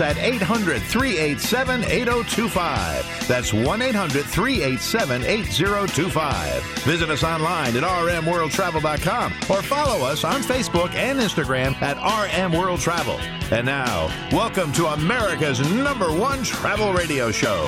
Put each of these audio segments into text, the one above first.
At 800 387 8025. That's 1 800 387 8025. Visit us online at rmworldtravel.com or follow us on Facebook and Instagram at RM World Travel. And now, welcome to America's number one travel radio show.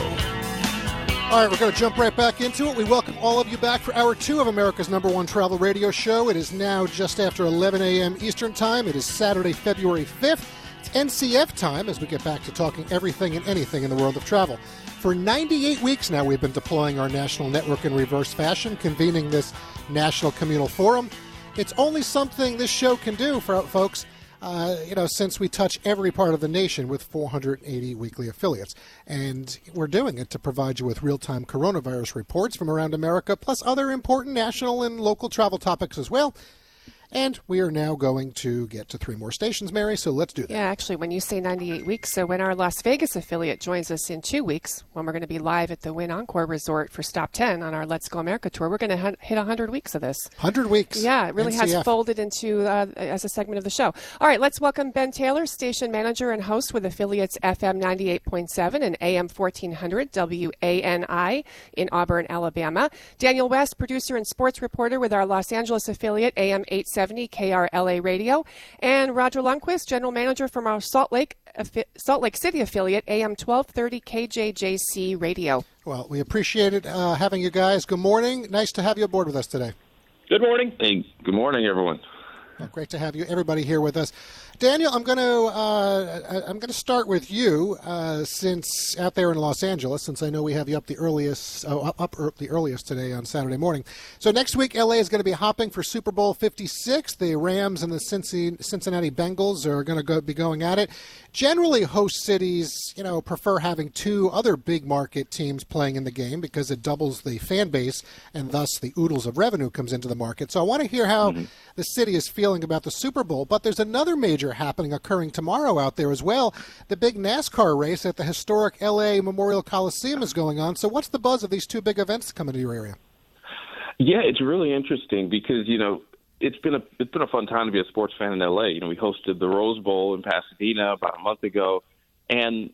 All right, we're going to jump right back into it. We welcome all of you back for hour two of America's number one travel radio show. It is now just after 11 a.m. Eastern Time. It is Saturday, February 5th. NCF time as we get back to talking everything and anything in the world of travel. For 98 weeks now, we've been deploying our national network in reverse fashion, convening this national communal forum. It's only something this show can do for folks. Uh, you know, since we touch every part of the nation with 480 weekly affiliates. And we're doing it to provide you with real time coronavirus reports from around America, plus other important national and local travel topics as well. And we are now going to get to three more stations, Mary, so let's do that. Yeah, actually, when you say 98 weeks, so when our Las Vegas affiliate joins us in two weeks, when we're going to be live at the Wynn Encore Resort for Stop 10 on our Let's Go America tour, we're going to hit 100 weeks of this. 100 weeks. Yeah, it really NCF. has folded into uh, as a segment of the show. All right, let's welcome Ben Taylor, station manager and host with affiliates FM 98.7 and AM 1400 WANI in Auburn, Alabama. Daniel West, producer and sports reporter with our Los Angeles affiliate AM 870 KRLA Radio, and Roger Lundquist, general manager from our Salt Lake affi- Salt Lake City affiliate AM 1230 KJJC Radio. Well, we appreciate it uh, having you guys. Good morning. Nice to have you aboard with us today. Good morning. Hey, good morning, everyone. Well, great to have you, everybody, here with us. Daniel, I'm going to uh, I'm going to start with you, uh, since out there in Los Angeles, since I know we have you up the earliest uh, up up the earliest today on Saturday morning. So next week, LA is going to be hopping for Super Bowl 56. The Rams and the Cincinnati Bengals are going to go, be going at it. Generally, host cities, you know, prefer having two other big market teams playing in the game because it doubles the fan base and thus the oodles of revenue comes into the market. So I want to hear how the city is feeling about the Super Bowl. But there's another major happening occurring tomorrow out there as well. The big NASCAR race at the historic LA Memorial Coliseum is going on. So what's the buzz of these two big events coming to your area? Yeah, it's really interesting because you know it's been a it's been a fun time to be a sports fan in LA. You know, we hosted the Rose Bowl in Pasadena about a month ago, and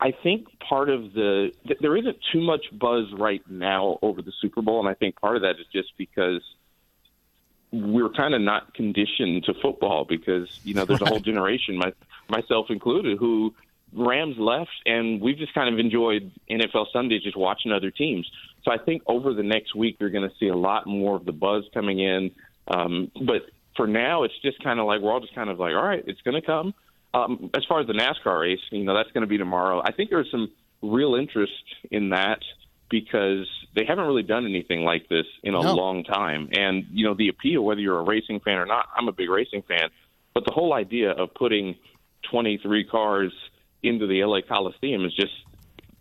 I think part of the th- there isn't too much buzz right now over the Super Bowl, and I think part of that is just because we're kind of not conditioned to football because you know there's a whole generation, my, myself included, who Rams left, and we've just kind of enjoyed NFL Sunday just watching other teams. So I think over the next week you're going to see a lot more of the buzz coming in. Um, but for now, it's just kind of like we're all just kind of like, all right, it's going to come. Um, as far as the NASCAR race, you know, that's going to be tomorrow. I think there's some real interest in that because they haven't really done anything like this in a No. long time. And, you know, the appeal, whether you're a racing fan or not, I'm a big racing fan, but the whole idea of putting 23 cars into the LA Coliseum is just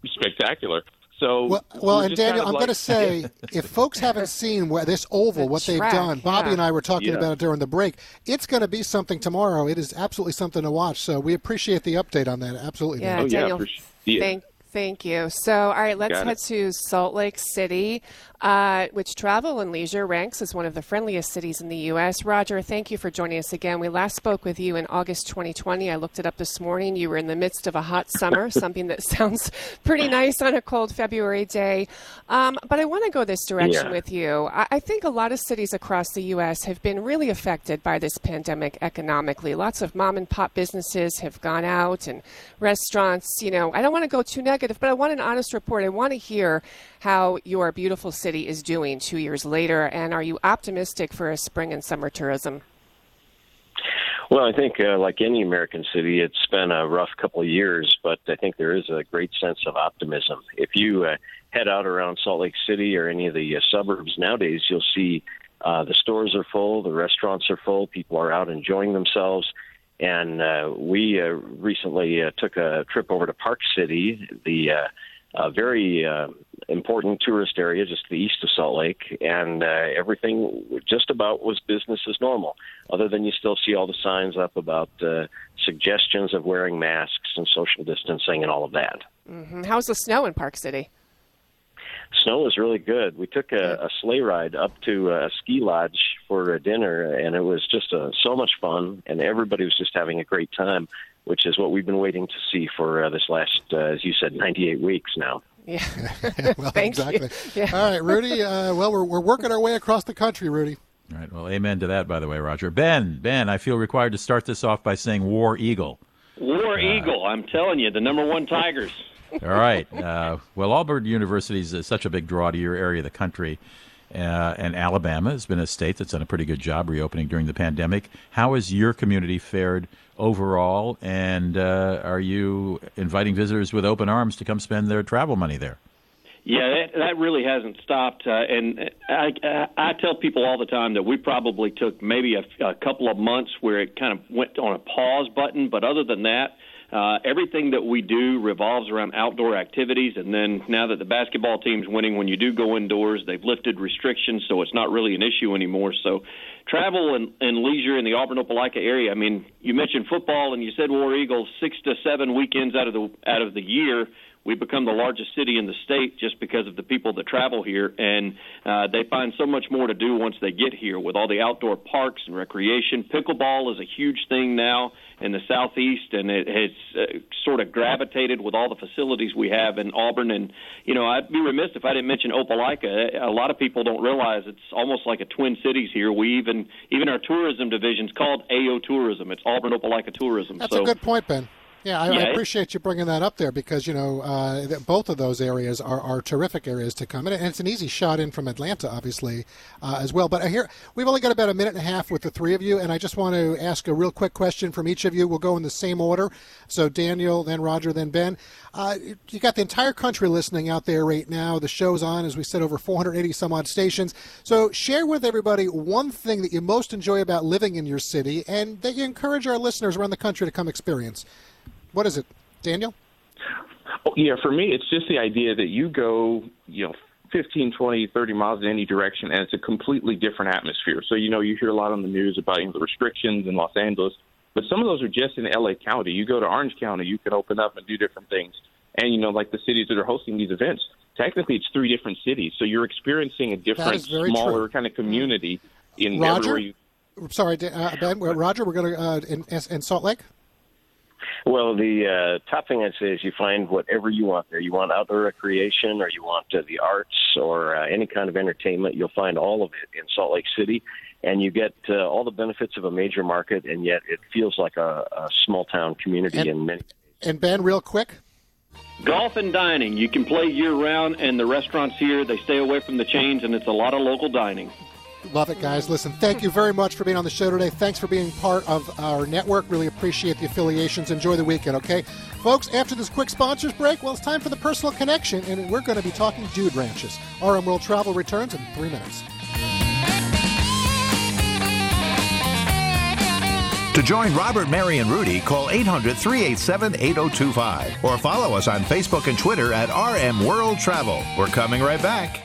spectacular. So, Well, well and just kind Daniel, of I'm like- going to say, if folks haven't seen where this oval, The what they've done, Bobby yeah. and I were talking Yeah. about it during the break. It's going to be something tomorrow. It is absolutely something to watch. So we appreciate the update on that. Absolutely. Yeah, Oh, Daniel. for sure. Yeah. Thank, thank you. So, all right, let's head to Salt Lake City, uh, which Travel and Leisure ranks as one of the friendliest cities in the U.S. Roger, thank you for joining us again. We last spoke with you in August 2020. I looked it up this morning. You were in the midst of a hot summer, something that sounds pretty nice on a cold February day. Um, but I want to go this direction Yeah. with you. I, I think a lot of cities across the U.S. have been really affected by this pandemic economically. Lots of mom and pop businesses have gone out and restaurants, you know, I don't want to go too negative, but I want an honest report. I want to hear how your beautiful city is doing two years later. And are you optimistic for a spring and summer tourism? Well, I think, uh, like any American city, it's been a rough couple of years, but I think there is a great sense of optimism. If you uh, head out around Salt Lake City or any of the uh, suburbs nowadays, you'll see uh, the stores are full, the restaurants are full, people are out enjoying themselves. And uh, we uh, recently uh, took a trip over to Park City, the uh, a very uh, important tourist area just to the east of Salt Lake, and uh, everything just about was business as normal, other than you still see all the signs up about uh, suggestions of wearing masks and social distancing and all of that. Mm-hmm. How's the snow in Park City? Snow was really good. We took a, a sleigh ride up to a ski lodge for a dinner, and it was just uh, so much fun, and everybody was just having a great time, which is what we've been waiting to see for uh, this last, uh, as you said, 98 weeks now. Yeah. well, Thank exactly. you. Yeah. All right, Rudy. Uh, well, we're, we're working our way across the country, Rudy. All right. Well, amen to that, by the way, Roger. Ben, Ben, I feel required to start this off by saying War Eagle. War Eagle, I'm telling you, the number one Tigers. All right. Uh, well, Auburn University is such a big draw to your area of the country. Uh, and Alabama has been a state that's done a pretty good job reopening during the pandemic. How has your community fared overall? And uh, are you inviting visitors with open arms to come spend their travel money there? Yeah, that, that really hasn't stopped. Uh, and I, I, tell people all the time that we probably took maybe a, a couple of months where it kind of went on a pause button. But other than that, uh, everything that we do revolves around outdoor activities. And then now that the basketball team's winning, when you do go indoors, they've lifted restrictions, so it's not really an issue anymore. So travel and, and leisure in the Auburn Opelika area. I mean, you mentioned football, and you said War Eagles six to seven weekends out of the out of the year we've become the largest city in the state just because of the people that travel here, and uh, they find so much more to do once they get here with all the outdoor parks and recreation. Pickleball is a huge thing now in the southeast, and it has uh, sort of gravitated with all the facilities we have in Auburn. And you know, I'd be remiss if I didn't mention Opelika. A lot of people don't realize it's almost like a twin cities here. We even even our tourism division's called AO Tourism. It's Auburn Opelika Tourism. That's so, a good point, Ben. Yeah, I, Yeah, I appreciate you bringing that up there because you know uh, both of those areas are, are terrific areas to come in, and it's an easy shot in from Atlanta, obviously, uh, as well. But I hear we've only got about a minute and a half with the three of you, and I just want to ask a real quick question from each of you. We'll go in the same order. So Daniel, then Roger, then Ben. Uh, you got the entire country listening out there right now. The show's on, as we said, over 480 some odd stations. So share with everybody one thing that you most enjoy about living in your city, and that you encourage our listeners around the country to come experience. What is it, Daniel? Oh, yeah, for me, it's just the idea that you go, you know, 15, 20, 30 miles in any direction, and it's a completely different atmosphere. So, you know, you hear a lot on the news about you know, the restrictions in Los Angeles, but some of those are just in LA County. You go to Orange County, you can open up and do different things. And, you know, like the cities that are hosting these events, technically it's three different cities. So you're experiencing a different, smaller true. kind of community in Roger? everywhere you Sorry, uh, Ben. Roger, we're going to uh, in, in Salt Lake. Well, the uh, top thing I'd say is you find whatever you want there. You want outdoor recreation, or you want uh, the arts, or uh, any kind of entertainment. You'll find all of it in Salt Lake City, and you get uh, all the benefits of a major market, and yet it feels like a, a small town community And- in many. And Ben, real quick. Golf and dining. You can play year round, and the restaurants here, they stay away from the chains, and it's a lot of local dining. Love it, guys. Listen, thank you very much for being on the show today. Thanks for being part of our network. Really appreciate the affiliations. Enjoy the weekend, okay? Folks, after this quick sponsors break, well, it's time for the personal connection, and we're going to be talking dude ranches. RM World Travel returns in three minutes. To join Robert, Mary, and Rudy, call 800 387 8025 or follow us on Facebook and Twitter at RM World Travel. We're coming right back.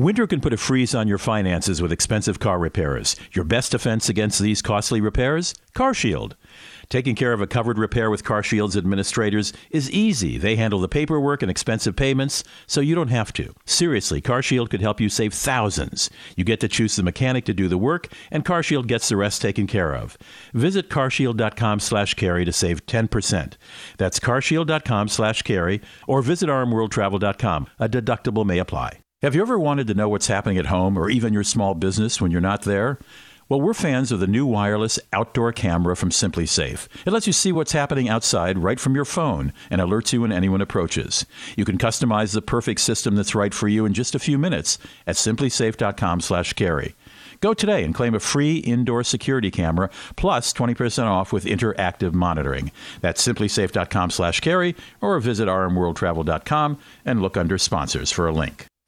Winter can put a freeze on your finances with expensive car repairs. Your best defense against these costly repairs? CarShield. Taking care of a covered repair with CarShield's administrators is easy. They handle the paperwork and expensive payments, so you don't have to. Seriously, CarShield could help you save thousands. You get to choose the mechanic to do the work, and CarShield gets the rest taken care of. Visit carshield.com/carey to save 10%. That's carshield.com/carey or visit rmworldtravel.com. A deductible may apply. Have you ever wanted to know what's happening at home or even your small business when you're not there? Well, we're fans of the new wireless outdoor camera from SimpliSafe. It lets you see what's happening outside right from your phone and alerts you when anyone approaches. You can customize the perfect system that's right for you in just a few minutes at simplisafe.com/carey. Go today and claim a free indoor security camera plus 20% off with interactive monitoring. That's simplisafe.com/carey or visit rmworldtravel.com and look under sponsors for a link.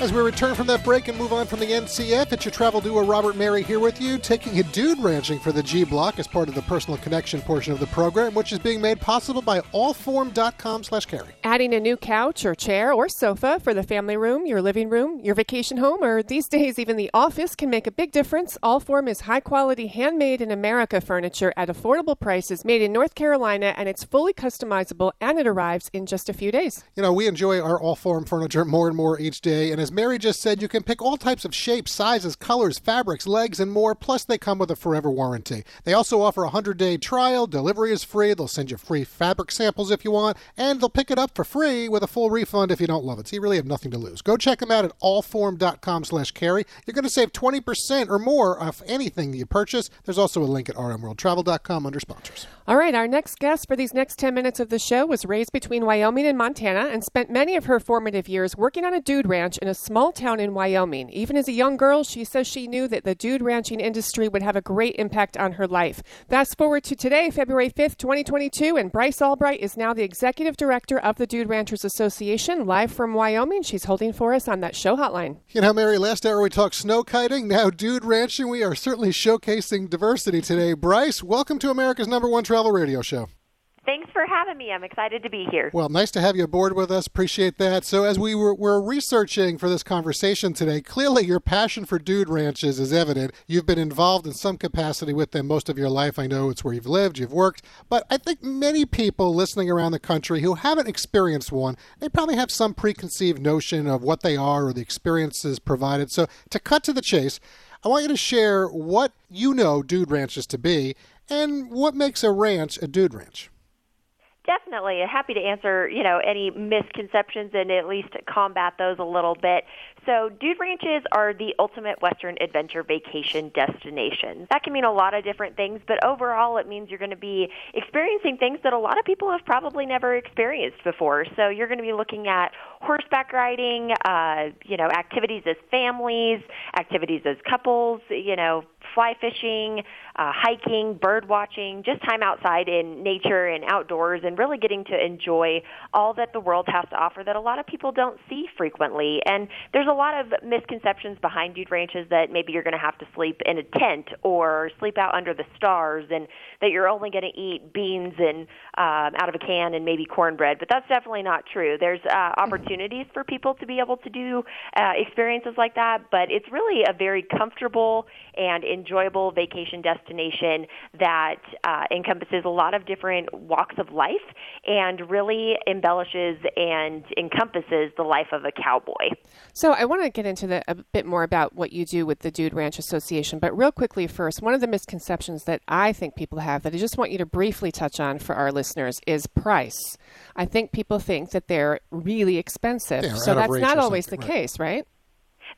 As we return from that break and move on from the NCF, it's your travel duo Robert Mary here with you, taking a dude ranching for the G Block as part of the personal connection portion of the program, which is being made possible by allform.com slash carey. Adding a new couch or chair or sofa for the family room, your living room, your vacation home, or these days even the office can make a big difference. Allform is high quality, handmade in America furniture at affordable prices, made in North Carolina, and it's fully customizable and it arrives in just a few days. You know, we enjoy our Allform furniture more and more each day, and as Mary just said, you can pick all types of shapes, sizes, colors, fabrics, legs, and more, plus they come with a forever warranty. They also offer a 100 day trial, delivery is free, they'll send you free fabric samples if you want, and they'll pick it up for free with a full refund if you don't love it. So you really have nothing to lose. Go check them out at allform.com slash carey. You're going to save 20% or more off anything you purchase. There's also a link at rmworldtravel.com under sponsors. All right, our next guest for these next 10 minutes of the show was raised between Wyoming and Montana and spent many of her formative years working on a dude ranch in a small town in Wyoming. Even as a young girl, she says she knew that the dude ranching industry would have a great impact on her life. Fast forward to today, February 5th, 2022, and Bryce Albright is now the executive director of the Dude Ranchers Association, live from Wyoming. She's holding for us on that show hotline. You know, Mary, last hour we talked snow kiting, now dude ranching. We are certainly showcasing diversity today. Bryce, welcome to America's number one travel radio show. Thanks for having me. I'm excited to be here. Well, nice to have you aboard with us. Appreciate that. So, as we were, were researching for this conversation today, clearly your passion for dude ranches is evident. You've been involved in some capacity with them most of your life. I know it's where you've lived, you've worked, but I think many people listening around the country who haven't experienced one, they probably have some preconceived notion of what they are or the experiences provided. So, to cut to the chase, I want you to share what you know dude ranches to be and what makes a ranch a dude ranch. Definitely. Happy to answer, you know, any misconceptions and at least combat those a little bit. So, dude ranches are the ultimate Western adventure vacation destination. That can mean a lot of different things, but overall, it means you're going to be experiencing things that a lot of people have probably never experienced before. So, you're going to be looking at horseback riding, uh, you know, activities as families, activities as couples, you know, fly fishing, uh, hiking, bird watching, just time outside in nature and outdoors, and really getting to enjoy all that the world has to offer that a lot of people don't see frequently. And there's a lot of misconceptions behind dude ranches that maybe you're going to have to sleep in a tent or sleep out under the stars, and that you're only going to eat beans and um, out of a can and maybe cornbread. But that's definitely not true. There's uh, opportunities for people to be able to do uh, experiences like that, but it's really a very comfortable and enjoyable vacation destination that uh, encompasses a lot of different walks of life and really embellishes and encompasses the life of a cowboy. So I want to get into the, a bit more about what you do with the Dude Ranch Association, but real quickly first, one of the misconceptions that I think people have that I just want you to briefly touch on for our listeners is price. I think people think that they're really expensive. Yeah, so that's not always the right. case, right?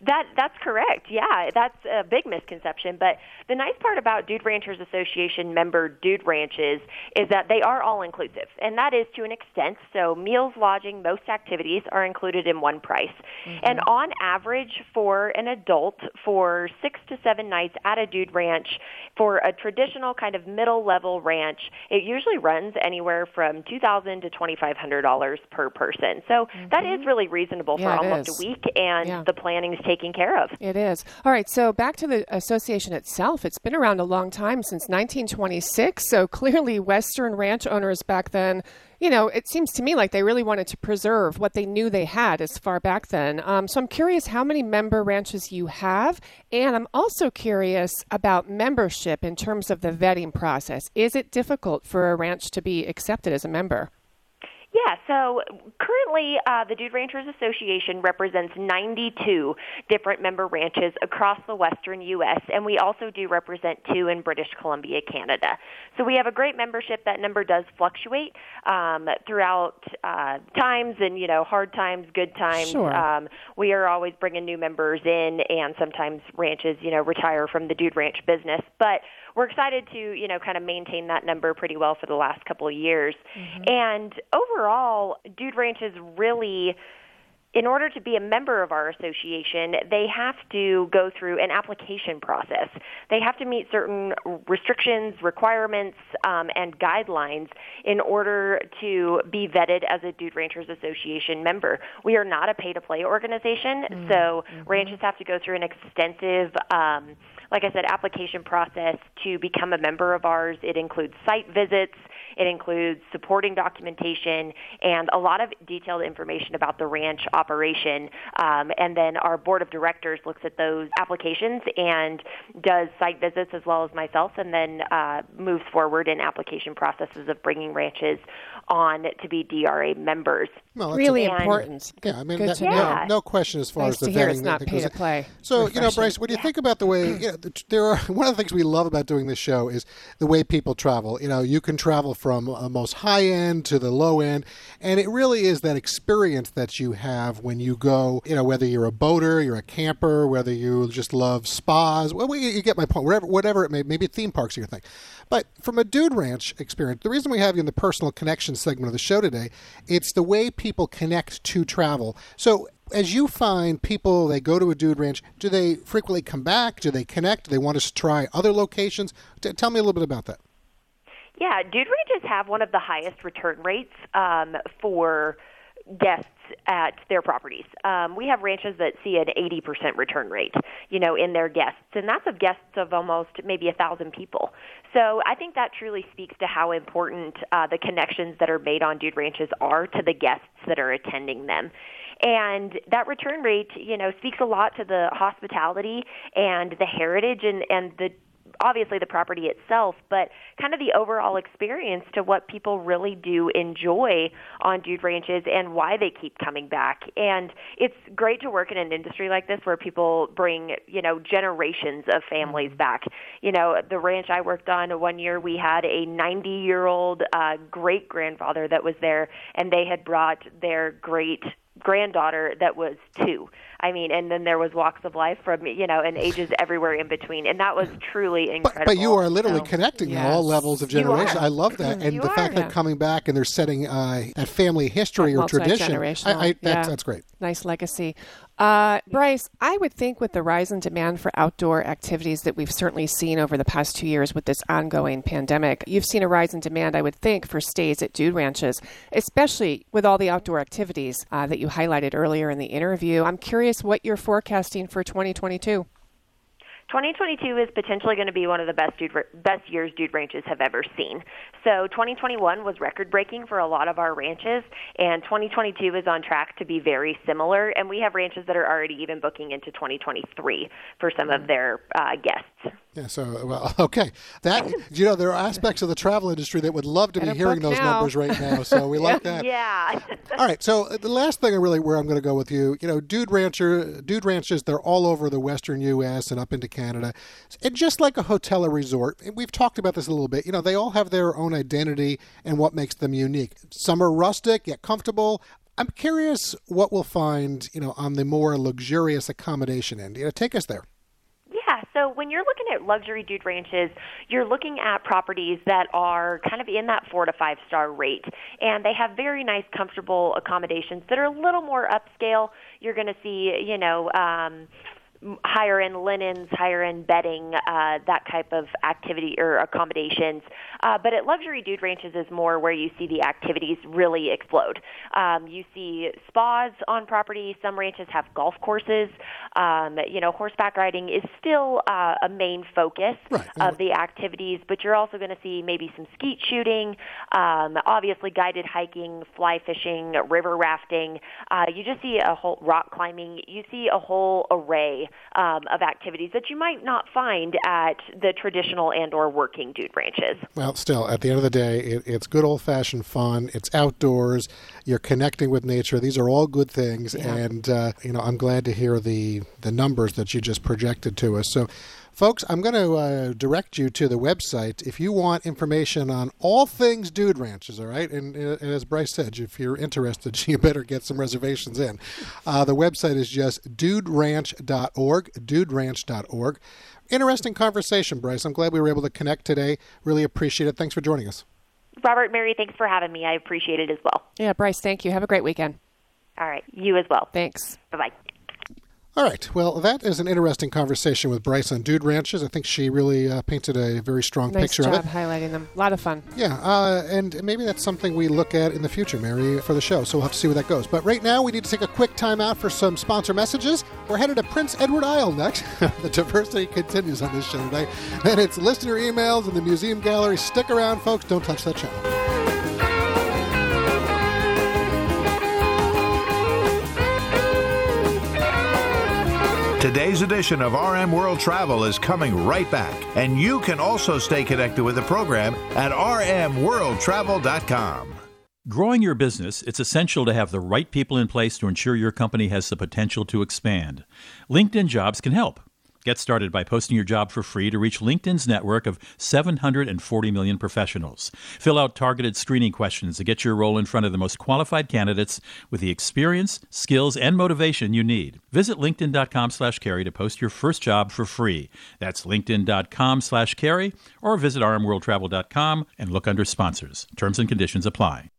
That that's correct. Yeah, that's a big misconception. But the nice part about Dude Ranchers Association member Dude Ranches is that they are all inclusive, and that is to an extent. So meals, lodging, most activities are included in one price. Mm-hmm. And on average, for an adult, for six to seven nights at a Dude Ranch, for a traditional kind of middle level ranch, it usually runs anywhere from two thousand to twenty five hundred dollars per person. So mm-hmm. that is really reasonable yeah, for almost a week, and yeah. the planning taken care of. It is. All right, so back to the association itself. It's been around a long time, since 1926. So clearly, Western ranch owners back then you know, it seems to me like they really wanted to preserve what they knew they had as far back then. Um, so I'm curious how many member ranches you have, and I'm also curious about membership in terms of the vetting process. Is it difficult for a ranch to be accepted as a member? Yeah, so currently uh, the Dude Ranchers Association represents 92 different member ranches across the western U.S., and we also do represent two in British Columbia, Canada. So we have a great membership. That number does fluctuate um, throughout uh, times and, you know, hard times, good times. Sure. Um, we are always bringing new members in, and sometimes ranches, you know, retire from the Dude Ranch business. But we're excited to you know kind of maintain that number pretty well for the last couple of years. Mm-hmm. And overall, Dude Ranch is really in order to be a member of our association, they have to go through an application process. They have to meet certain restrictions, requirements, um, and guidelines in order to be vetted as a Dude Ranchers Association member. We are not a pay to play organization, mm-hmm. so mm-hmm. ranches have to go through an extensive um, like I said, application process to become a member of ours. It includes site visits, it includes supporting documentation, and a lot of detailed information about the ranch operation. Um, and then our board of directors looks at those applications and does site visits as well as myself, and then uh, moves forward in application processes of bringing ranches on to be DRA members. Well, really a, important. Yeah, I mean, that, no, no, question as far nice as the to vetting. It's not pay to play. So, Refreshing. you know, Bryce, when you yeah. think about the way, you know, there are one of the things we love about doing this show is the way people travel. You know, you can travel from the most high end to the low end, and it really is that experience that you have when you go. You know, whether you're a boater, you're a camper, whether you just love spas. Well, you get my point. Whatever, whatever it may, maybe theme parks are your thing. But from a dude ranch experience, the reason we have you in the personal connection segment of the show today, it's the way people connect to travel. So as you find people, they go to a dude ranch, do they frequently come back? Do they connect? Do they want to try other locations? T- tell me a little bit about that. Yeah, dude ranches have one of the highest return rates um, for guests at their properties. Um, we have ranches that see an 80% return rate, you know, in their guests, and that's of guests of almost maybe a thousand people. So I think that truly speaks to how important uh, the connections that are made on dude ranches are to the guests that are attending them. And that return rate, you know, speaks a lot to the hospitality and the heritage and, and the obviously the property itself, but kind of the overall experience to what people really do enjoy on dude ranches and why they keep coming back. And it's great to work in an industry like this where people bring, you know, generations of families mm-hmm. back. You know, the ranch I worked on one year, we had a 90 year old uh, great grandfather that was there, and they had brought their great granddaughter that was two. I mean, and then there was walks of life from you know and ages everywhere in between, and that was truly incredible. But, but you are literally so, connecting yes. all levels of generation. I love that, and you the are, fact yeah. that coming back and they're setting uh, that family history that or tradition. I, I, that's, yeah. that's great. Nice legacy. Uh, Bryce, I would think with the rise in demand for outdoor activities that we've certainly seen over the past two years with this ongoing pandemic, you've seen a rise in demand, I would think, for stays at dude ranches, especially with all the outdoor activities uh, that you highlighted earlier in the interview. I'm curious what you're forecasting for 2022. 2022 is potentially going to be one of the best dude, best years dude ranches have ever seen. So 2021 was record breaking for a lot of our ranches, and 2022 is on track to be very similar. And we have ranches that are already even booking into 2023 for some of their uh, guests. Yeah. So, well, okay. That you know, there are aspects of the travel industry that would love to be hearing those now. numbers right now. So we like that. Yeah. all right. So the last thing, I really, where I'm going to go with you, you know, dude rancher, dude ranches, they're all over the western U.S. and up into Canada, and just like a hotel or resort, we've talked about this a little bit. You know, they all have their own identity and what makes them unique. Some are rustic yet comfortable I'm curious what we'll find, you know, on the more luxurious accommodation end. You know, take us there. So when you're looking at luxury dude ranches, you're looking at properties that are kind of in that four to five star rate, and they have very nice, comfortable accommodations that are a little more upscale. You're going to see, you know, um, higher end linens, higher end bedding, uh, that type of activity or accommodations. Uh, but at luxury dude ranches is more where you see the activities really explode. Um, you see spas on property. Some ranches have golf courses. Um, you know, horseback riding is still uh, a main focus right. of the activities, but you're also going to see maybe some skeet shooting, um, obviously guided hiking, fly fishing, river rafting. Uh, you just see a whole rock climbing. You see a whole array um, of activities that you might not find at the traditional and/or working dude ranches. Well, still, at the end of the day, it, it's good old-fashioned fun. It's outdoors. You're connecting with nature. These are all good things, yeah. and uh, you know, I'm glad to hear the the numbers that you just projected to us. So. Folks, I'm going to uh, direct you to the website if you want information on all things Dude Ranches, all right? And, and as Bryce said, if you're interested, you better get some reservations in. Uh, the website is just duderanch.org, duderanch.org. Interesting conversation, Bryce. I'm glad we were able to connect today. Really appreciate it. Thanks for joining us. Robert, Mary, thanks for having me. I appreciate it as well. Yeah, Bryce, thank you. Have a great weekend. All right. You as well. Thanks. Bye bye. All right. Well, that is an interesting conversation with Bryce on Dude Ranches. I think she really uh, painted a very strong nice picture of it. highlighting them. A lot of fun. Yeah, uh, and maybe that's something we look at in the future, Mary, for the show. So we'll have to see where that goes. But right now, we need to take a quick time out for some sponsor messages. We're headed to Prince Edward Isle next. the diversity continues on this show today. And it's listener emails and the museum gallery. Stick around, folks. Don't touch that channel. Today's edition of RM World Travel is coming right back, and you can also stay connected with the program at rmworldtravel.com. Growing your business, it's essential to have the right people in place to ensure your company has the potential to expand. LinkedIn Jobs can help. Get started by posting your job for free to reach LinkedIn's network of 740 million professionals. Fill out targeted screening questions to get your role in front of the most qualified candidates with the experience, skills, and motivation you need. Visit linkedin.com slash carey to post your first job for free. That's linkedin.com slash carey or visit rmworldtravel.com and look under sponsors. Terms and conditions apply.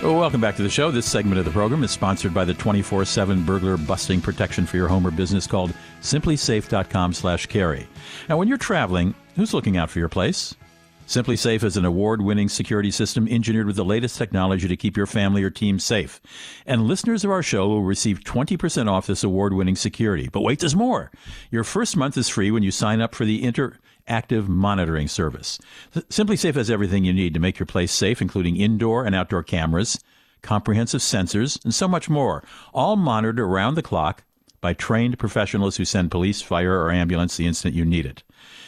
Well, welcome back to the show. This segment of the program is sponsored by the 24-7 burglar busting protection for your home or business called simplisafe.com slash carey. Now, when you're traveling, who's looking out for your place? SimpliSafe is an award-winning security system engineered with the latest technology to keep your family or team safe. And listeners of our show will receive 20% off this award-winning security. But wait, there's more. Your first month is free when you sign up for the inter active monitoring service. SimpliSafe has everything you need to make your place safe, including indoor and outdoor cameras, comprehensive sensors, and so much more, all monitored around the clock by trained professionals who send police, fire, or ambulance the instant you need it.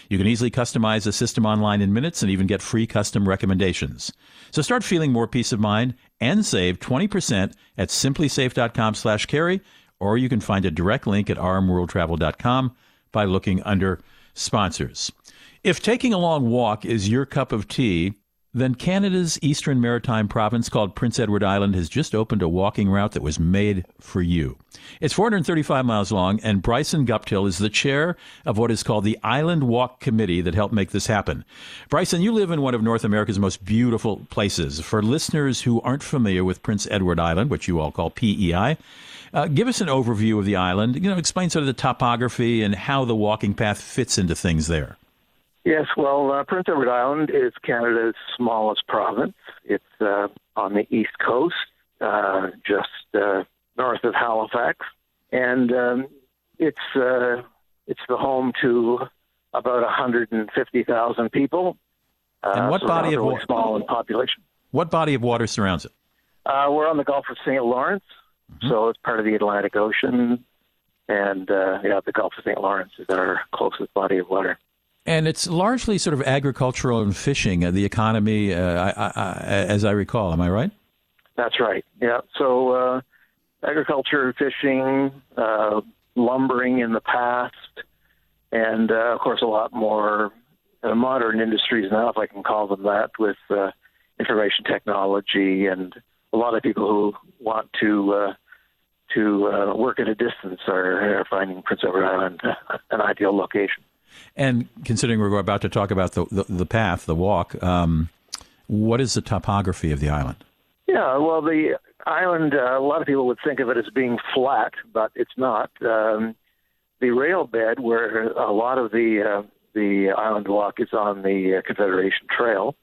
You can easily customize the system online in minutes and even get free custom recommendations. So start feeling more peace of mind and save 20% at simplisafe.com slash carey, or you can find a direct link at rmworldtravel.com by looking under sponsors. If taking a long walk is your cup of tea, then Canada's eastern maritime province called Prince Edward Island has just opened a walking route that was made for you. It's 435 miles long, and Bryson Guptill is the chair of what is called the Island Walk Committee that helped make this happen. Bryson, you live in one of North America's most beautiful places. For listeners who aren't familiar with Prince Edward Island, which you all call PEI, uh, give us an overview of the island. You know, explain sort of the topography and how the walking path fits into things there. Yes, well, uh, Prince Edward Island is Canada's smallest province. It's uh, on the east coast, uh, just uh, north of Halifax, and um, it's uh, it's the home to about 150,000 people. Uh, and what so body of water? Small in population. What body of water surrounds it? we're on the Gulf of St. Lawrence, mm-hmm. so it's part of the Atlantic Ocean, and yeah, the Gulf of St. Lawrence is our closest body of water. And it's largely sort of agricultural and fishing, uh, the economy, uh, I, I, as I recall. Am I right? That's right. Yeah. So uh, agriculture, fishing, uh, lumbering in the past, and uh, of course a lot more modern industries now, if I can call them that, with information technology and a lot of people who want to to work at a distance are, are finding Prince Edward Island an ideal location. And considering we're about to talk about the, the, the path, the walk, um, what is the topography of the island? Yeah, well, the island, uh, a lot of people would think of it as being flat, but it's not. Um, the rail bed, where a lot of the uh, the island walk is on the uh, Confederation Trail,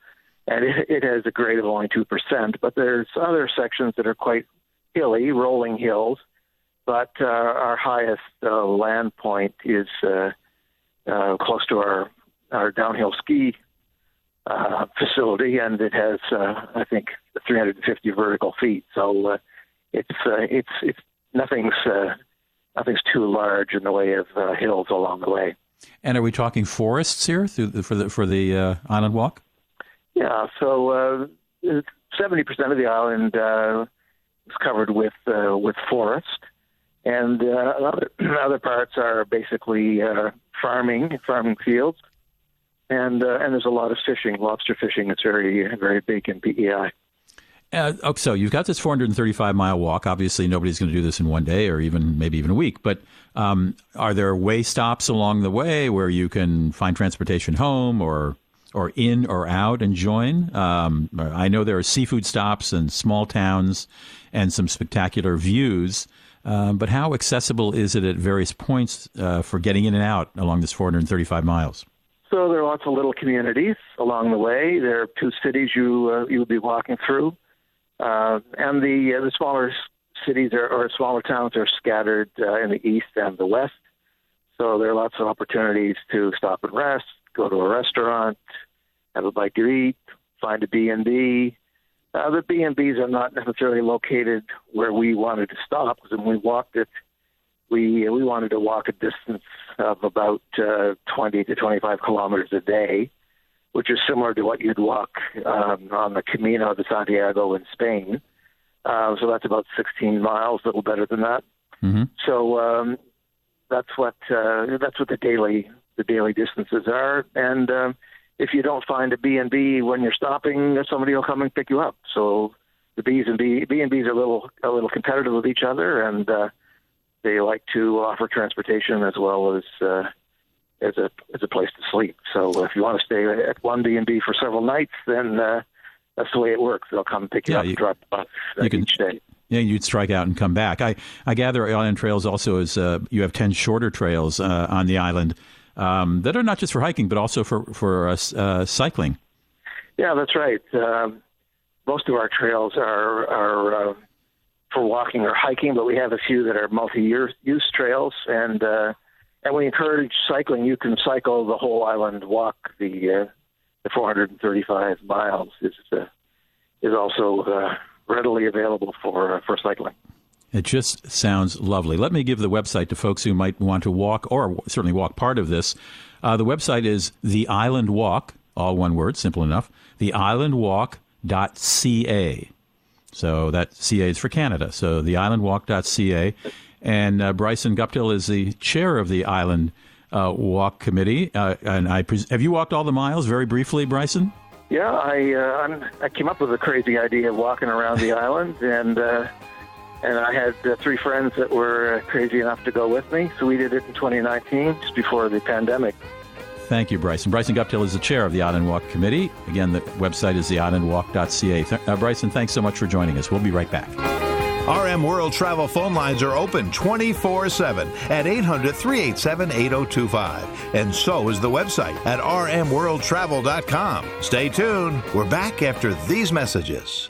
and it, it has a grade of only two percent. But there's other sections that are quite hilly, rolling hills. But uh, our highest uh, land point is uh, uh, close to our our downhill ski uh, facility, and it has uh, I think 350 vertical feet. So uh, it's uh, it's it's nothing's uh, nothing's too large in the way of uh, hills along the way. And are we talking forests here the, for the for the uh, island walk? Yeah, so uh, seventy percent of the island uh, is covered with uh, with forest, and uh, other other parts are basically uh, farming, farming fields, and uh, and there's a lot of fishing, lobster fishing. It's very very big in PEI. Uh, okay, oh, so you've got this 435 mile walk. Obviously, nobody's going to do this in one day, or even maybe even a week. But um, are there way stops along the way where you can find transportation home, or or in or out and join? Um, I know there are seafood stops and small towns, and some spectacular views. Um, but how accessible is it at various points uh, for getting in and out along this 435 miles? So there are lots of little communities along the way. There are two cities you uh, you will be walking through, uh, and the uh, the smaller cities are, or smaller towns are scattered uh, in the east and the west. So there are lots of opportunities to stop and rest, go to a restaurant, have a bite to eat, find a B and B, uh, the B and B's are not necessarily located where we wanted to stop because when we walked it, we we wanted to walk a distance of about uh, 20 to 25 kilometers a day, which is similar to what you'd walk um, on the Camino de Santiago in Spain. Uh, so that's about 16 miles, a little better than that. Mm-hmm. So um, that's what uh, that's what the daily the daily distances are, and um, if you don't find a B and B when you're stopping, somebody will come and pick you up. So the B's and B B and B's are a little a little competitive with each other, and uh, they like to offer transportation as well as uh, as a as a place to sleep. So if you want to stay at one B and B for several nights, then uh, that's the way it works. They'll come pick you yeah, up, you, drop you off uh, you can, each day. Yeah, you'd strike out and come back. I, I gather Island Trails also is uh, you have ten shorter trails uh, on the island um, that are not just for hiking but also for for uh, uh, cycling. Yeah, that's right. Um, most of our trails are are uh, for walking or hiking, but we have a few that are multi-year use trails, and uh, and we encourage cycling. You can cycle the whole island, walk the uh, the 435 miles is uh, is also uh, readily available for uh, for cycling. It just sounds lovely. Let me give the website to folks who might want to walk or certainly walk part of this. Uh, the website is The Island Walk, all one word, simple enough, theislandwalk.ca. So that CA is for Canada. So theislandwalk.ca. And uh, Bryson Guptill is the chair of the Island uh, Walk Committee. Uh, and I pres- have you walked all the miles very briefly, Bryson? Yeah, I uh, i came up with a crazy idea of walking around the island, and uh, and I had uh, three friends that were uh, crazy enough to go with me. So we did it in 2019, just before the pandemic. Thank you, Bryson. Bryson Guptill is the chair of the Island Walk Committee. Again, the website is theislandwalk.ca. Th- uh, Bryson, thanks so much for joining us. We'll be right back. RM World Travel phone lines are open 24 7 at 800 387 8025. And so is the website at rmworldtravel.com. Stay tuned. We're back after these messages.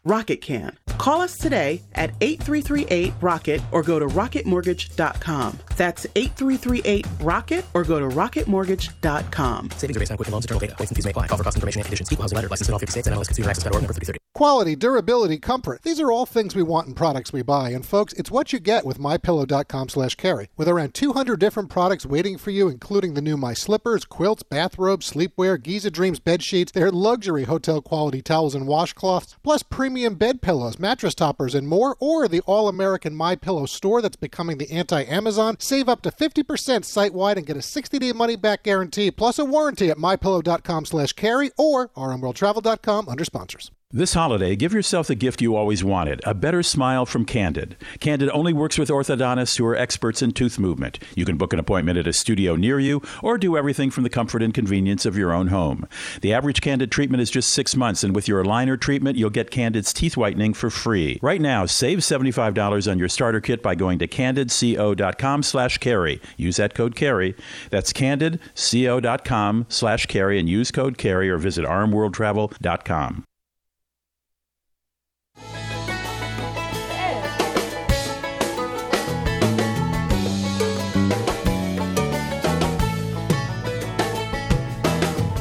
Rocket can. Call us today at 8338 Rocket or go to rocketmortgage.com. That's 8338 Rocket or go to rocketmortgage.com. Savings are based on Quicken Loans, internal data. Points and fees may apply. Call for cost information and conditions. Equal housing letter. License in all 50 states and NMLS number 3030. Quality, durability, comfort. These are all things we want in products we buy. And folks, it's what you get with mypillow.com slash carey. With around 200 different products waiting for you, including the new My Slippers, quilts, bathrobes, sleepwear, Giza Dreams bed sheets, their luxury hotel quality towels and washcloths, plus premium bed pillows, mattress toppers, and more, or the all-American My Pillow store that's becoming the anti-Amazon. Save up to 50% site-wide and get a 60-day money-back guarantee, plus a warranty at mypillow.com slash carey or rmworldtravel.com under sponsors. This holiday, give yourself the gift you always wanted a better smile from Candid. Candid only works with orthodontists who are experts in tooth movement. You can book an appointment at a studio near you or do everything from the comfort and convenience of your own home. The average Candid treatment is just six months, and with your aligner treatment, you'll get Candid's teeth whitening for free. Right now, save $75 on your starter kit by going to candidco.com slash carey. Use that code carey. That's candidco.com slash carey and use code carey or visit rmworldtravel.com.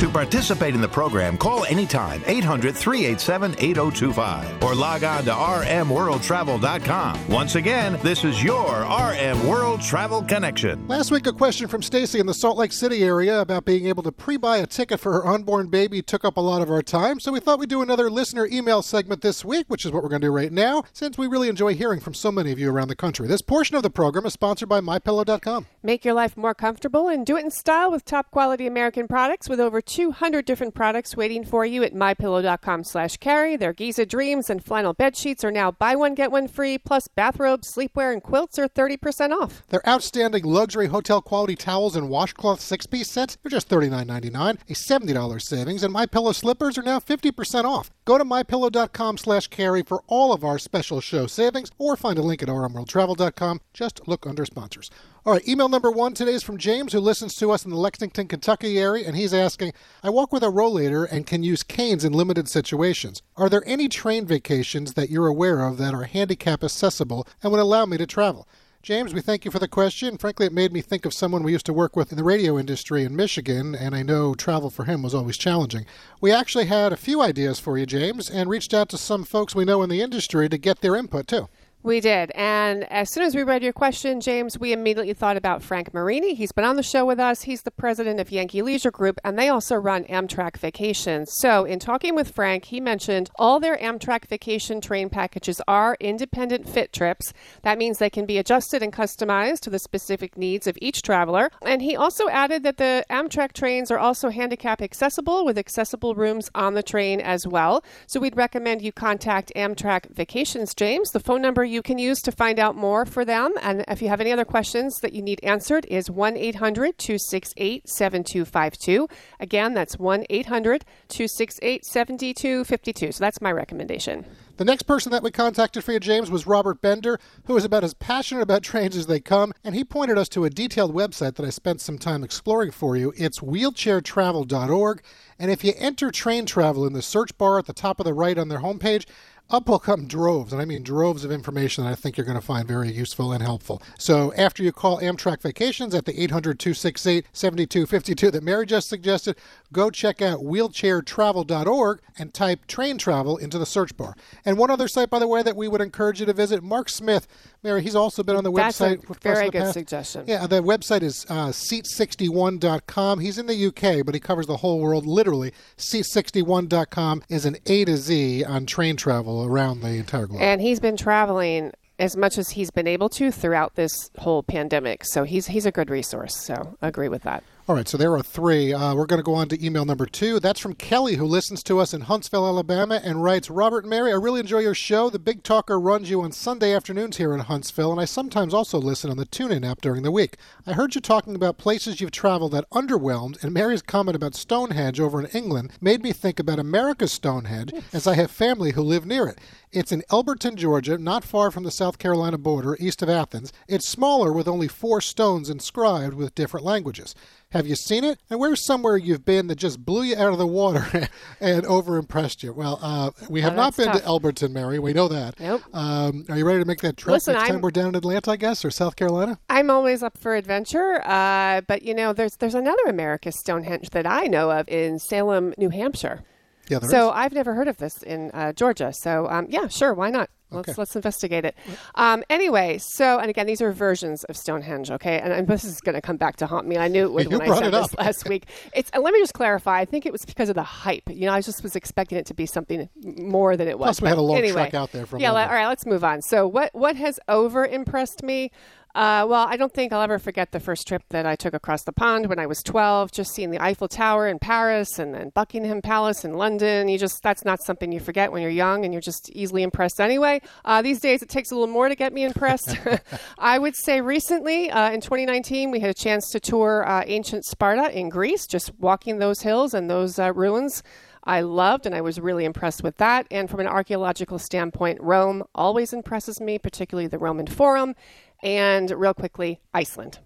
To participate in the program, call anytime 800 387 8025 or log on to rmworldtravel.com. Once again, this is your RM World Travel Connection. Last week, a question from Stacy in the Salt Lake City area about being able to pre buy a ticket for her unborn baby took up a lot of our time, so we thought we'd do another listener email segment this week, which is what we're going to do right now, since we really enjoy hearing from so many of you around the country. This portion of the program is sponsored by MyPillow.com. Make your life more comfortable and do it in style with top quality American products with over 200 different products waiting for you at mypillow.com slash carey. Their Giza Dreams and flannel bed sheets are now buy one, get one free, plus bathrobes, sleepwear, and quilts are 30% off. Their outstanding luxury hotel quality towels and washcloth six piece sets are just $39.99, a $70 savings, and My Pillow slippers are now 50% off. Go to mypillow.com slash carey for all of our special show savings or find a link at rmworldtravel.com. Just look under sponsors. All right, email number one today is from James, who listens to us in the Lexington, Kentucky area, and he's asking I walk with a rollator and can use canes in limited situations. Are there any train vacations that you're aware of that are handicap accessible and would allow me to travel? James, we thank you for the question. Frankly, it made me think of someone we used to work with in the radio industry in Michigan, and I know travel for him was always challenging. We actually had a few ideas for you, James, and reached out to some folks we know in the industry to get their input, too. We did. And as soon as we read your question, James, we immediately thought about Frank Marini. He's been on the show with us. He's the president of Yankee Leisure Group, and they also run Amtrak Vacations. So, in talking with Frank, he mentioned all their Amtrak vacation train packages are independent fit trips. That means they can be adjusted and customized to the specific needs of each traveler. And he also added that the Amtrak trains are also handicap accessible with accessible rooms on the train as well. So, we'd recommend you contact Amtrak Vacations, James. The phone number you can use to find out more for them. And if you have any other questions that you need answered, is 1 800 268 7252. Again, that's 1 800 268 7252. So that's my recommendation. The next person that we contacted for you, James, was Robert Bender, who is about as passionate about trains as they come, and he pointed us to a detailed website that I spent some time exploring for you. It's wheelchairtravel.org, and if you enter train travel in the search bar at the top of the right on their homepage, up will come droves, and I mean droves of information that I think you're going to find very useful and helpful. So after you call Amtrak Vacations at the 800 268 7252 that Mary just suggested, go check out wheelchairtravel.org and type train travel into the search bar. And one other site, by the way, that we would encourage you to visit, Mark Smith. Mary, he's also been on the That's website. a very good past. suggestion. Yeah, the website is uh, seat61.com. He's in the UK, but he covers the whole world literally. Seat61.com is an A to Z on train travel around the entire globe. And he's been traveling as much as he's been able to throughout this whole pandemic. So he's he's a good resource. So I agree with that. All right, so there are three. Uh, we're going to go on to email number two. That's from Kelly, who listens to us in Huntsville, Alabama, and writes Robert and Mary, I really enjoy your show. The Big Talker runs you on Sunday afternoons here in Huntsville, and I sometimes also listen on the TuneIn app during the week. I heard you talking about places you've traveled that underwhelmed, and Mary's comment about Stonehenge over in England made me think about America's Stonehenge, as I have family who live near it. It's in Elberton, Georgia, not far from the South Carolina border, east of Athens. It's smaller with only four stones inscribed with different languages. Have you seen it? And where's somewhere you've been that just blew you out of the water and overimpressed you? Well, uh, we have Oh, not been tough. to Elberton, Mary. We know that. Nope. Um, are you ready to make that trip Listen, next time I'm- we're down in Atlanta, I guess, or South Carolina? I'm always up for adventure, uh, but you know, there's there's another America's Stonehenge that I know of in Salem, New Hampshire. Yeah, so is. I've never heard of this in uh, Georgia. So um, yeah, sure, why not? Let's Okay. let's investigate it. Um, anyway, so and again, these are versions of Stonehenge. Okay, and, and this is going to come back to haunt me. I knew it would You when I said this last week. It's and let me just clarify. I think it was because of the hype. You know, I just was expecting it to be something more than it was. Plus, we had a long anyway, trek out there from Yeah, London. all right, let's move on. So what what has over impressed me? Uh, well, I don't think I'll ever forget the first trip that I took across the pond when I was 12, just seeing the Eiffel Tower in Paris and then Buckingham Palace in London. You just, that's not something you forget when you're young and you're just easily impressed anyway. Uh, these days, it takes a little more to get me impressed. I would say recently, uh, in 2019, we had a chance to tour uh, ancient Sparta in Greece, just walking those hills and those uh, ruins. I loved and I was really impressed with that. And from an archaeological standpoint, Rome always impresses me, particularly the Roman Forum. And real quickly, Iceland.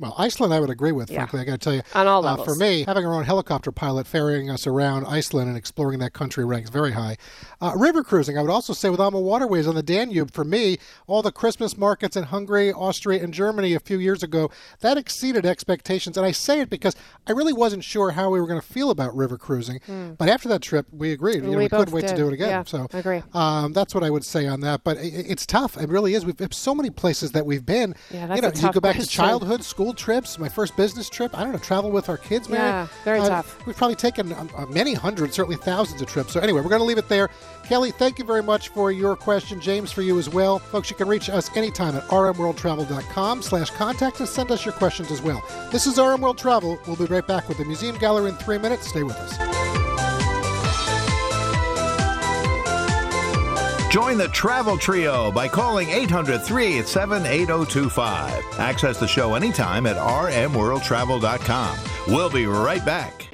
Well, Iceland, I would agree with, Yeah. frankly. I got to tell you. On all uh, For me, having our own helicopter pilot ferrying us around Iceland and exploring that country ranks very high. Uh, river cruising, I would also say with AmaWaterways on the Danube, for me, all the Christmas markets in Hungary, Austria, and Germany a few years ago, that exceeded expectations. And I say it because I really wasn't sure how we were going to feel about river cruising. But after that trip, we agreed. You know. We we, couldn't wait to do it again. Yeah, so I agree. Um, that's what I would say on that. But it, it's tough. It really is. We've so many places that we've been. Yeah, that's you know, a you go back to childhood, school trips, my first business trip. I don't know, travel with our kids, Mary. Yeah, very Uh, tough. We've probably taken um, uh, many hundreds, certainly thousands of trips. So anyway, we're going to leave it there. Kelly, thank you very much for your question. James, for you as well. Folks, you can reach us anytime at rmworldtravel.com slash contact and send us your questions as well. This is RM World Travel. We'll be right back with the Museum Gallery in three minutes. Stay with us. Join the Travel Trio by calling 800 387 8025. Access the show anytime at rmworldtravel.com. We'll be right back.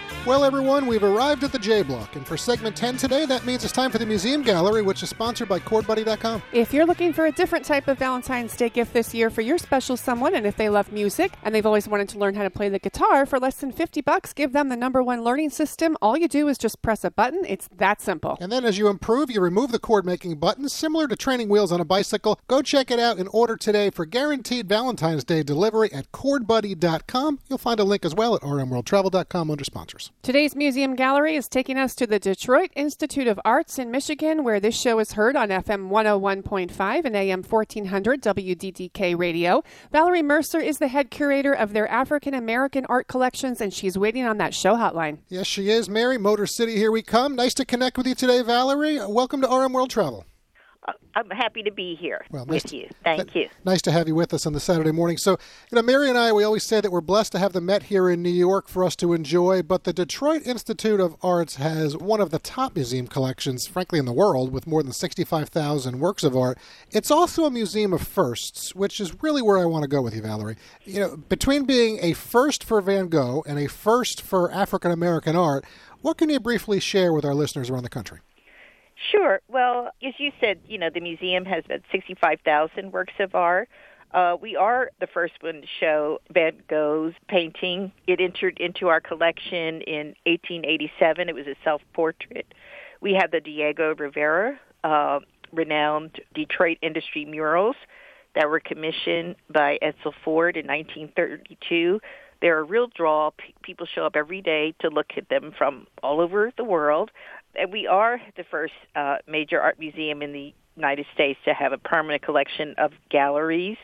Well, everyone, we've arrived at the J Block, and for segment 10 today, that means it's time for the Museum Gallery, which is sponsored by ChordBuddy.com. If you're looking for a different type of Valentine's Day gift this year for your special someone, and if they love music and they've always wanted to learn how to play the guitar for less than 50 bucks, give them the number one learning system. All you do is just press a button. It's that simple. And then as you improve, you remove the chord making buttons, similar to training wheels on a bicycle. Go check it out and order today for guaranteed Valentine's Day delivery at ChordBuddy.com. You'll find a link as well at rmworldtravel.com under sponsors. Today's Museum Gallery is taking us to the Detroit Institute of Arts in Michigan, where this show is heard on FM 101.5 and AM 1400 WDTK radio. Valerie Mercer is the head curator of their African American art collections, and she's waiting on that show hotline. Yes, she is. Mary, Motor City, here we come. Nice to connect with you today, Valerie. Welcome to RM World Travel. I'm happy to be here Well, with to- you. Thank you. Nice to have you with us on the Saturday morning. So, you know, Mary and I, we always say that we're blessed to have the Met here in New York for us to enjoy, but the Detroit Institute of Arts has one of the top museum collections, frankly, in the world, with more than 65,000 works of art. It's also a museum of firsts, which is really where I want to go with you, Valerie. You know, between being a first for Van Gogh and a first for African American art, what can you briefly share with our listeners around the country? Sure. Well, as you said, you know, the museum has about 65,000 works of art. Uh, we are the first one to show Van Gogh's painting. It entered into our collection in 1887. It was a self portrait. We have the Diego Rivera, uh, renowned Detroit industry murals that were commissioned by Edsel Ford in 1932. They're a real draw. P- people show up every day to look at them from all over the world. We are the first uh, major art museum in the United States to have a permanent collection of galleries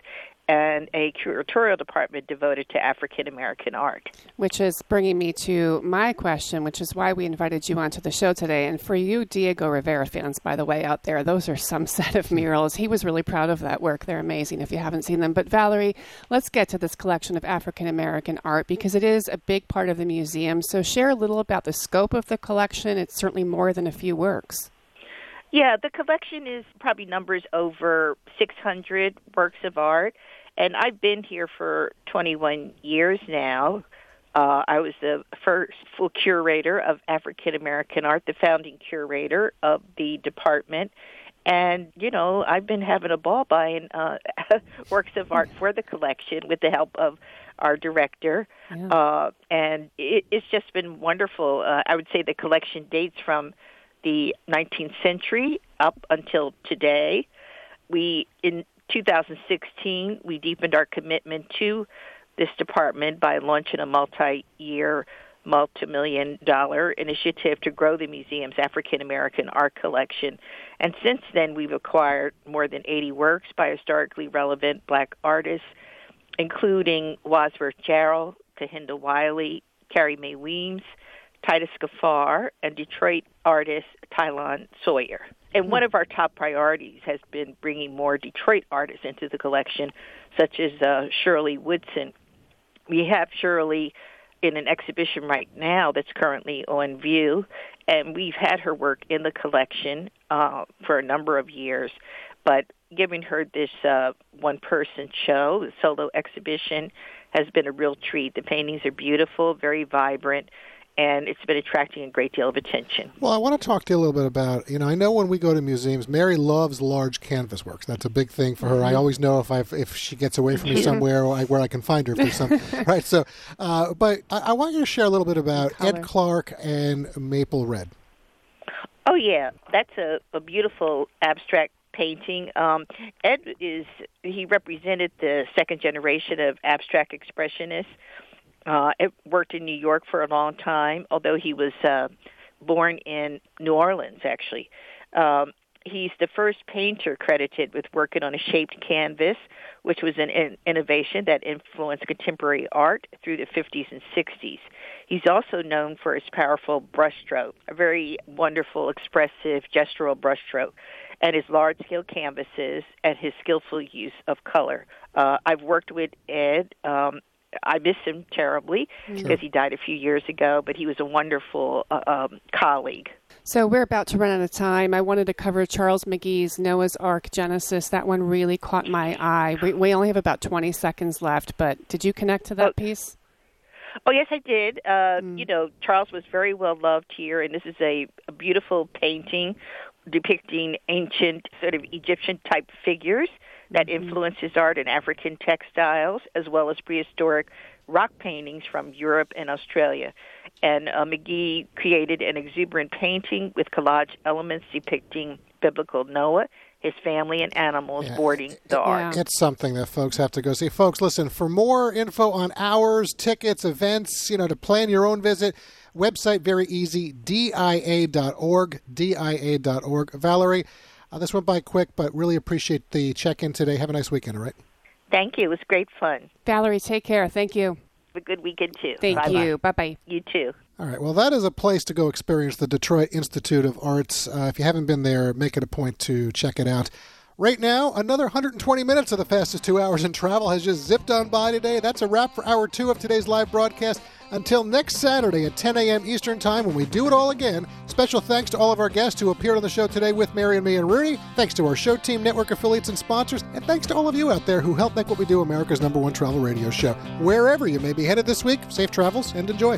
and a curatorial department devoted to African American art. Which is bringing me to my question, which is why we invited you onto the show today. And for you, Diego Rivera fans, by the way, out there, those are some set of murals. He was really proud of that work. They're amazing if you haven't seen them. But Valerie, let's get to this collection of African American art because it is a big part of the museum. So share a little about the scope of the collection. It's certainly more than a few works. Yeah, the collection is probably numbers over 600 works of art, and I've been here for 21 years now. Uh, I was the first full curator of African American art, the founding curator of the department. And, you know, I've been having a ball buying uh, works of art for the collection with the help of our director. Uh, and it, it's just been wonderful. Uh, I would say the collection dates from the 19th century up until today. We in 2016 we deepened our commitment to this department by launching a multi-year multi-million dollar initiative to grow the museum's African American art collection. And since then we've acquired more than 80 works by historically relevant black artists including Wadsworth Jarrell, Kehinde Wiley, Carrie Mae Weems, Titus Kaphar, and Detroit artist Tylonn Sawyer. And one of our top priorities has been bringing more Detroit artists into the collection, such as uh, Shirley Woodson. We have Shirley in an exhibition right now that's currently on view, and we've had her work in the collection uh, for a number of years. But giving her this uh, one person show, the solo exhibition, has been a real treat. The paintings are beautiful, very vibrant, and it's been attracting a great deal of attention. Well, I want to talk to you a little bit about, you know, I know when we go to museums, Mary loves large canvas works. That's a big thing for her. I Mhm. always know if I if she gets away from me somewhere I, where I can find her for some. right. So, uh, but I, I want you to share a little bit about Ed Clark and Maple Red. Oh yeah, that's a, a beautiful abstract painting. Um, Ed is he represented the second generation of abstract expressionists. Uh, it worked in New York for a long time, although he was uh, born in New Orleans. Actually, um, he's the first painter credited with working on a shaped canvas, which was an in- innovation that influenced contemporary art through the 50s and 60s. He's also known for his powerful brushstroke, a very wonderful, expressive, gestural brushstroke, and his large scale canvases and his skillful use of color. Uh, I've worked with Ed. Um, I miss him terribly Sure. because he died a few years ago, but he was a wonderful uh, um, colleague. So we're about to run out of time. I wanted to cover Charles McGee's Noah's Ark Genesis. That one really caught my eye. We, we only have about 20 seconds left, but did you connect to that piece? Oh yes, I did. Uh, You know, Charles was very well loved here, and this is a, a beautiful painting depicting ancient sort of Egyptian type figures that influences art in African textiles as well as prehistoric rock paintings from Europe and Australia. And uh, McGee created an exuberant painting with collage elements depicting biblical Noah, his family, and animals boarding the ark. It's something that folks have to go see. Folks, listen, for more info on hours, tickets, events, you know, to plan your own visit, website very easy, dia.org, dia.org. Valerie, uh, this went by quick, but really appreciate the check in today. Have a nice weekend, all right? Thank you. It was great fun. Valerie, take care. Thank you. Have a good weekend too. Thank Bye-bye. you. Bye bye. You too. All right. Well, that is a place to go experience the Detroit Institute of Arts. Uh, if you haven't been there, make it a point to check it out. Right now, another 120 minutes of the fastest two hours in travel has just zipped on by today. That's a wrap for hour two of today's live broadcast. Until next Saturday at 10 a.m. Eastern Time when we do it all again, special thanks to all of our guests who appeared on the show today with Mary and me and Rudy. Thanks to our show team, network affiliates, and sponsors. And thanks to all of you out there who help make what we do America's number one travel radio show. Wherever you may be headed this week, safe travels and enjoy.